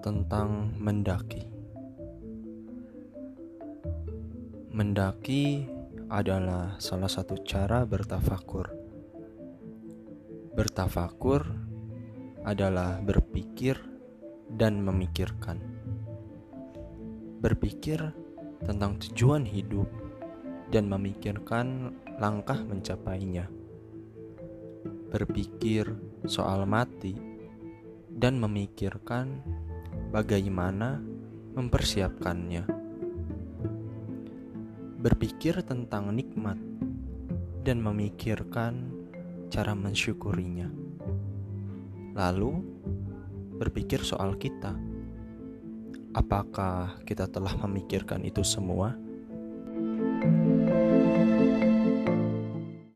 tentang mendaki. Mendaki adalah salah satu cara bertafakur. Bertafakur adalah berpikir dan memikirkan. Berpikir tentang tujuan hidup dan memikirkan langkah mencapainya. Berpikir soal mati dan memikirkan bagaimana mempersiapkannya berpikir tentang nikmat dan memikirkan cara mensyukurinya. Lalu, berpikir soal kita. Apakah kita telah memikirkan itu semua?